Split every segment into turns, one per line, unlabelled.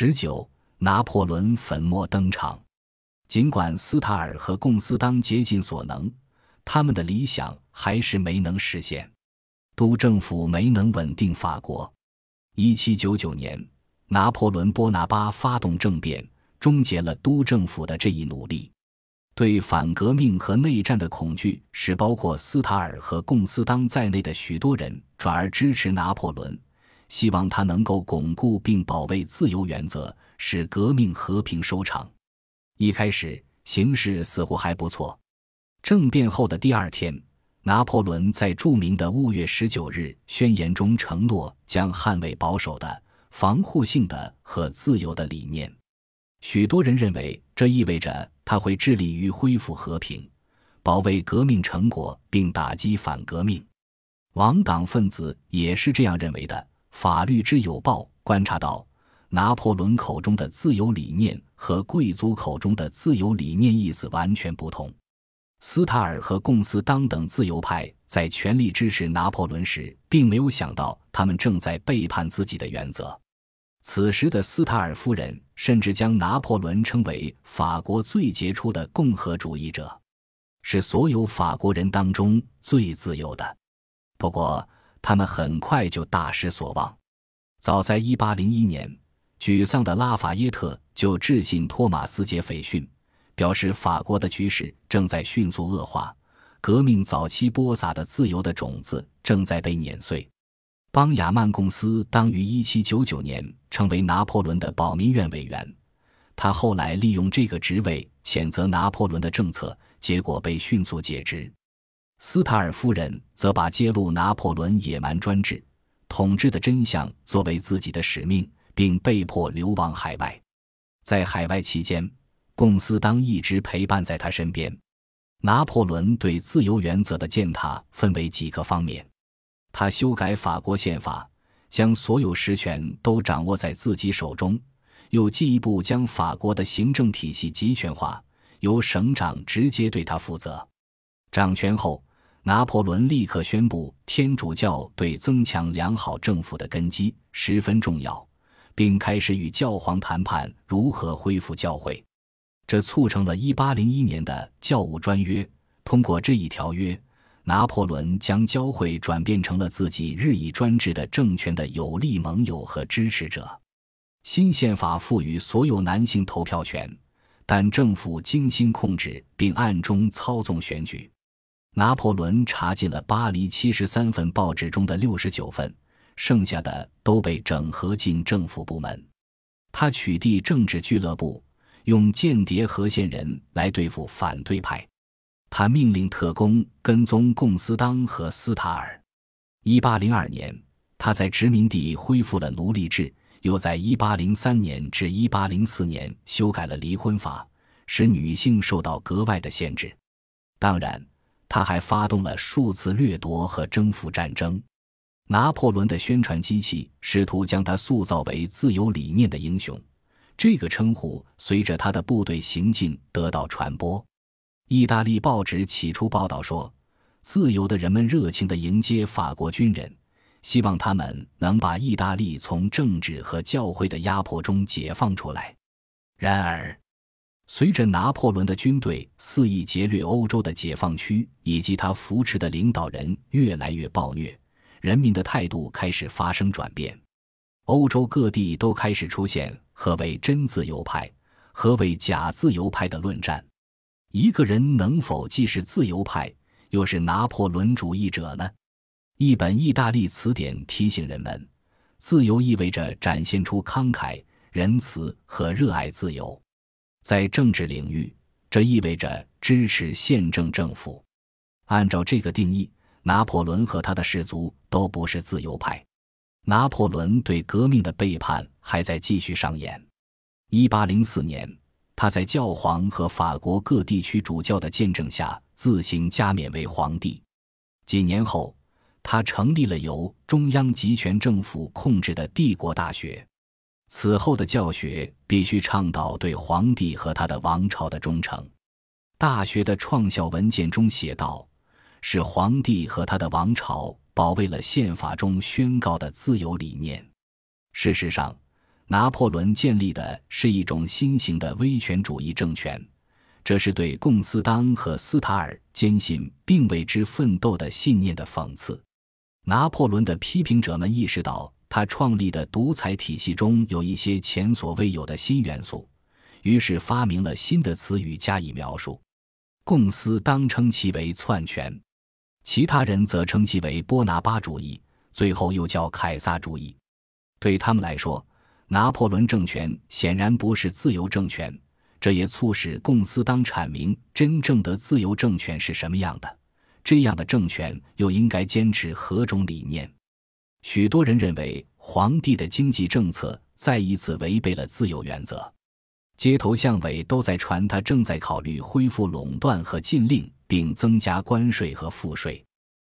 十九，拿破仑粉墨登场。尽管斯塔尔和共斯当竭尽所能，他们的理想还是没能实现。督政府没能稳定法国。一七九九年，拿破仑·波拿巴发动政变，终结了督政府的这一努力。对反革命和内战的恐惧，使包括斯塔尔和共斯当在内的许多人转而支持拿破仑，希望他能够巩固并保卫自由原则，使革命和平收场。一开始，形势似乎还不错。政变后的第二天，拿破仑在著名的五月十九日宣言中承诺将捍卫保守的、防护性的和自由的理念。许多人认为，这意味着。他会致力于恢复和平，保卫革命成果，并打击反革命。王党分子也是这样认为的。法律之友报观察到，拿破仑口中的自由理念和贵族口中的自由理念意思完全不同。斯塔尔和贡斯当等自由派在全力支持拿破仑时，并没有想到他们正在背叛自己的原则。此时的斯塔尔夫人甚至将拿破仑称为法国最杰出的共和主义者，是所有法国人当中最自由的。不过，他们很快就大失所望。早在1801年，沮丧的拉法耶特就致信托马斯·杰斐逊，表示法国的局势正在迅速恶化，革命早期播撒的自由的种子正在被碾碎。邦雅曼公司当于1799年成为拿破仑的保民院委员，他后来利用这个职位谴责拿破仑的政策，结果被迅速解职。斯塔尔夫人则把揭露拿破仑野蛮专制统治的真相作为自己的使命，并被迫流亡海外。在海外期间，贡斯当一直陪伴在他身边。拿破仑对自由原则的践踏分为几个方面。他修改法国宪法，将所有实权都掌握在自己手中，又进一步将法国的行政体系集权化，由省长直接对他负责。掌权后，拿破仑立刻宣布天主教对增强良好政府的根基十分重要，并开始与教皇谈判如何恢复教会。这促成了1801年的教务专约。通过这一条约。拿破仑将教会转变成了自己日益专制的政权的有力盟友和支持者。新宪法赋予所有男性投票权，但政府精心控制并暗中操纵选举。拿破仑查禁了巴黎七十三份报纸中的六十九份，剩下的都被整合进政府部门。他取缔政治俱乐部，用间谍和线人来对付反对派。他命令特工跟踪贡斯当和斯塔尔。一八零二年，他在殖民地恢复了奴隶制，又在一八零三年至一八零四年修改了离婚法，使女性受到格外的限制。当然，他还发动了数次掠夺和征服战争。拿破仑的宣传机器试图将他塑造为自由理念的英雄，这个称呼随着他的部队行进得到传播。意大利报纸起初报道说，自由的人们热情地迎接法国军人，希望他们能把意大利从政治和教会的压迫中解放出来。然而，随着拿破仑的军队肆意劫掠欧洲的解放区，以及他扶持的领导人越来越暴虐，人民的态度开始发生转变。欧洲各地都开始出现何为真自由派、何为假自由派的论战。一个人能否既是自由派，又是拿破仑主义者呢？一本意大利词典提醒人们：自由意味着展现出慷慨、仁慈和热爱自由。在政治领域，这意味着支持宪政政府。按照这个定义，拿破仑和他的氏族都不是自由派。拿破仑对革命的背叛还在继续上演。一八零四年。他在教皇和法国各地区主教的见证下自行加冕为皇帝。几年后，他成立了由中央集权政府控制的帝国大学。此后的教学必须倡导对皇帝和他的王朝的忠诚。大学的创校文件中写道：“是皇帝和他的王朝保卫了宪法中宣告的自由理念。”事实上。拿破仑建立的是一种新型的威权主义政权，这是对共斯当和斯塔尔坚信并为之奋斗的信念的讽刺。拿破仑的批评者们意识到，他创立的独裁体系中有一些前所未有的新元素，于是发明了新的词语加以描述。共斯当称其为篡权，其他人则称其为波拿巴主义，最后又叫凯撒主义。对他们来说，拿破仑政权显然不是自由政权，这也促使共斯当阐明真正的自由政权是什么样的。这样的政权又应该坚持何种理念？许多人认为，皇帝的经济政策再一次违背了自由原则。街头巷尾都在传他正在考虑恢复垄断和禁令，并增加关税和赋税。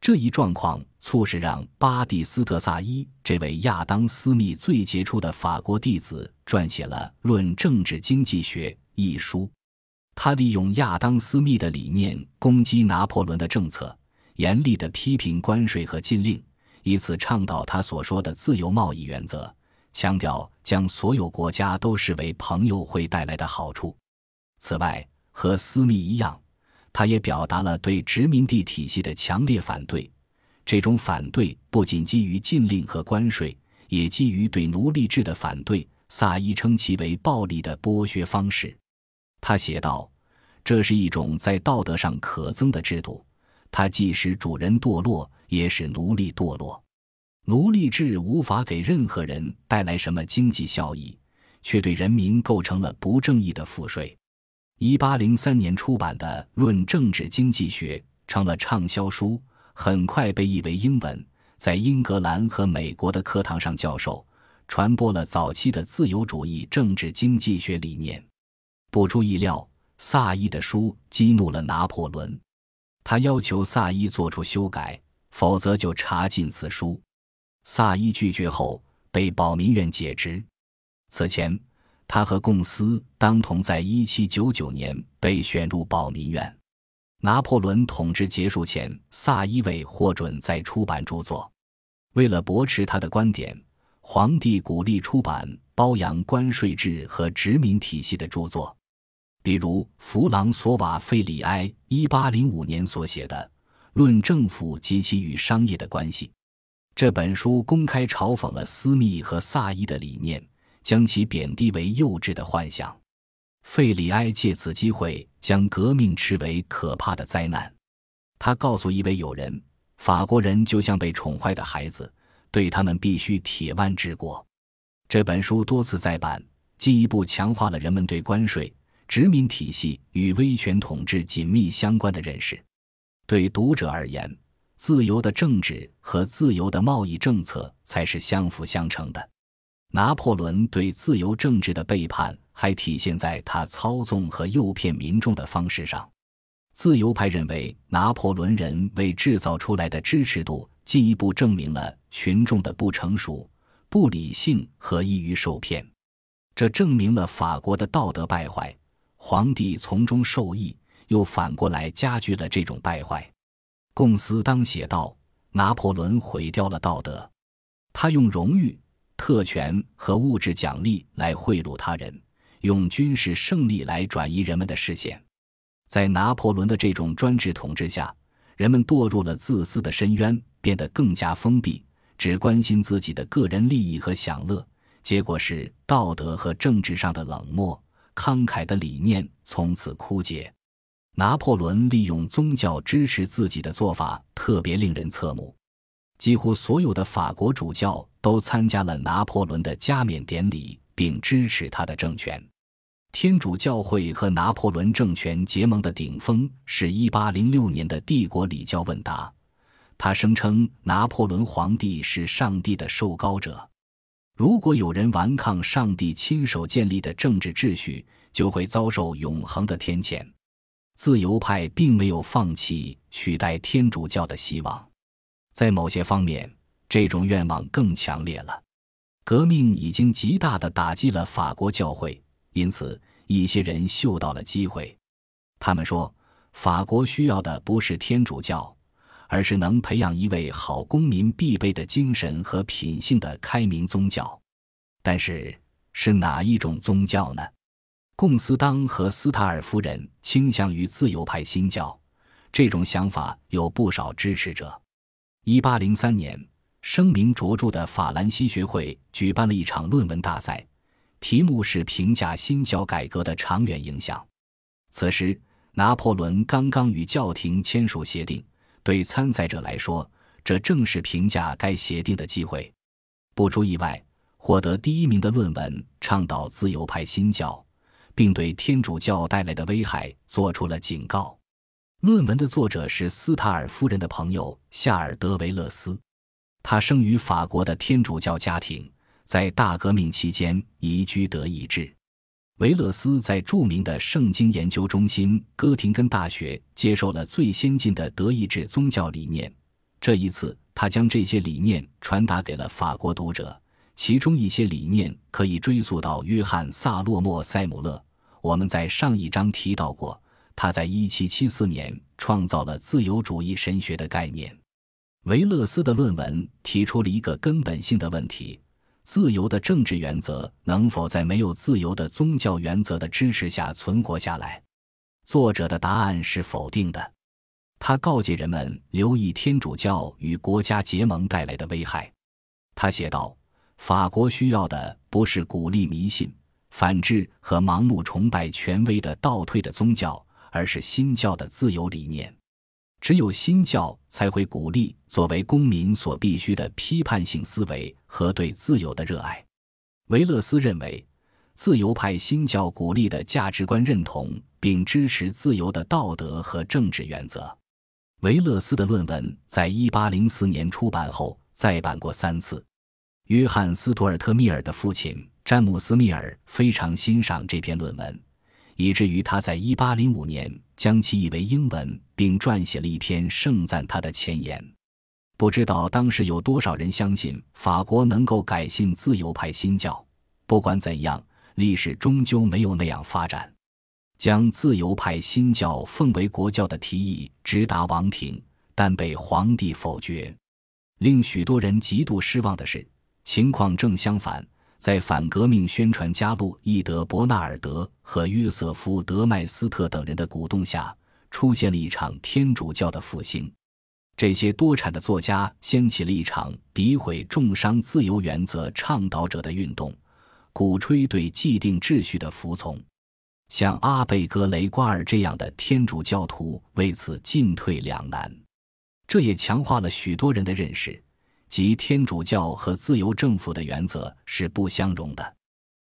这一状况促使让巴蒂斯特·萨伊这位亚当·斯密最杰出的法国弟子撰写了《论政治经济学》一书。他利用亚当·斯密的理念攻击拿破仑的政策，严厉地批评关税和禁令，以此倡导他所说的自由贸易原则，强调将所有国家都视为朋友会带来的好处。此外，和斯密一样。他也表达了对殖民地体系的强烈反对，这种反对不仅基于禁令和关税，也基于对奴隶制的反对。萨伊称其为暴力的剥削方式。他写道：“这是一种在道德上可憎的制度，它既使主人堕落，也使奴隶堕落。奴隶制无法给任何人带来什么经济效益，却对人民构成了不正义的赋税。”一八零三年出版的《论政治经济学》成了畅销书，很快被译为英文，在英格兰和美国的课堂上教授，传播了早期的自由主义政治经济学理念。不出意料，萨伊的书激怒了拿破仑，他要求萨伊做出修改，否则就查禁此书。萨伊拒绝后，被保民院解职。此前。他和贡斯当同在1799年被选入保民院。拿破仑统治结束前，萨伊未获准再出版著作。为了驳斥他的观点，皇帝鼓励出版褒扬关税制和殖民体系的著作，比如弗朗索瓦·费里埃1805年所写的《论政府及其与商业的关系》。这本书公开嘲讽了斯密和萨伊的理念。将其贬低为幼稚的幻想，费里埃借此机会将革命斥为可怕的灾难。他告诉一位友人：“法国人就像被宠坏的孩子，对他们必须铁腕治国。”这本书多次再版，进一步强化了人们对关税、殖民体系与威权统治紧密相关的认识。对读者而言，自由的政治和自由的贸易政策才是相辅相成的。拿破仑对自由政治的背叛，还体现在他操纵和诱骗民众的方式上。自由派认为，拿破仑人为制造出来的支持度进一步证明了群众的不成熟、不理性和易于受骗，这证明了法国的道德败坏。皇帝从中受益，又反过来加剧了这种败坏。贡斯当写道：“拿破仑毁掉了道德，他用荣誉。”特权和物质奖励来贿赂他人，用军事胜利来转移人们的视线。在拿破仑的这种专制统治下，人们堕入了自私的深渊，变得更加封闭，只关心自己的个人利益和享乐。结果是道德和政治上的冷漠，慷慨的理念从此枯竭。拿破仑利用宗教支持自己的做法特别令人侧目。几乎所有的法国主教都参加了拿破仑的加冕典礼，并支持他的政权。天主教会和拿破仑政权结盟的顶峰是1806年的帝国礼教问答。他声称拿破仑皇帝是上帝的受膏者，如果有人顽抗上帝亲手建立的政治秩序，就会遭受永恒的天谴。自由派并没有放弃取代天主教的希望。在某些方面，这种愿望更强烈了。革命已经极大地打击了法国教会，因此一些人嗅到了机会。他们说，法国需要的不是天主教，而是能培养一位好公民必备的精神和品性的开明宗教。但是，是哪一种宗教呢？贡斯当和斯塔尔夫人倾向于自由派新教，这种想法有不少支持者。一八零三年，声名卓著的法兰西学会举办了一场论文大赛，题目是评价新教改革的长远影响。此时，拿破仑刚刚与教廷签署协定，对参赛者来说，这正是评价该协定的机会。不出意外，获得第一名的论文倡导自由派新教。并对天主教带来的危害做出了警告。论文的作者是斯塔尔夫人的朋友夏尔德维勒斯，他生于法国的天主教家庭，在大革命期间移居德意志。维勒斯在著名的圣经研究中心哥廷根大学接受了最先进的德意志宗教理念。这一次，他将这些理念传达给了法国读者。其中一些理念可以追溯到约翰·萨洛莫·塞姆勒。我们在上一章提到过，他在1774年创造了自由主义神学的概念。维勒斯的论文提出了一个根本性的问题：自由的政治原则能否在没有自由的宗教原则的支持下存活下来？作者的答案是否定的。他告诫人们留意天主教与国家结盟带来的危害。他写道。法国需要的不是鼓励迷信、反制和盲目崇拜权威的倒退的宗教，而是新教的自由理念。只有新教才会鼓励作为公民所必须的批判性思维和对自由的热爱。维勒斯认为，自由派新教鼓励的价值观认同并支持自由的道德和政治原则。维勒斯的论文在一八零四年出版后再版过三次。约翰·斯图尔特·密尔的父亲詹姆斯·密尔非常欣赏这篇论文，以至于他在1805年将其译为英文，并撰写了一篇盛赞他的前言。不知道当时有多少人相信法国能够改信自由派新教。不管怎样，历史终究没有那样发展。将自由派新教奉为国教的提议直达王庭，但被皇帝否决。令许多人极度失望的是。情况正相反，在反革命宣传家路易德·伯纳尔德和约瑟夫·德麦斯特等人的鼓动下，出现了一场天主教的复兴。这些多产的作家掀起了一场诋毁重商自由原则倡导者的运动，鼓吹对既定秩序的服从。像阿贝格雷瓜尔这样的天主教徒为此进退两难。这也强化了许多人的认识。即天主教和自由政府的原则是不相容的。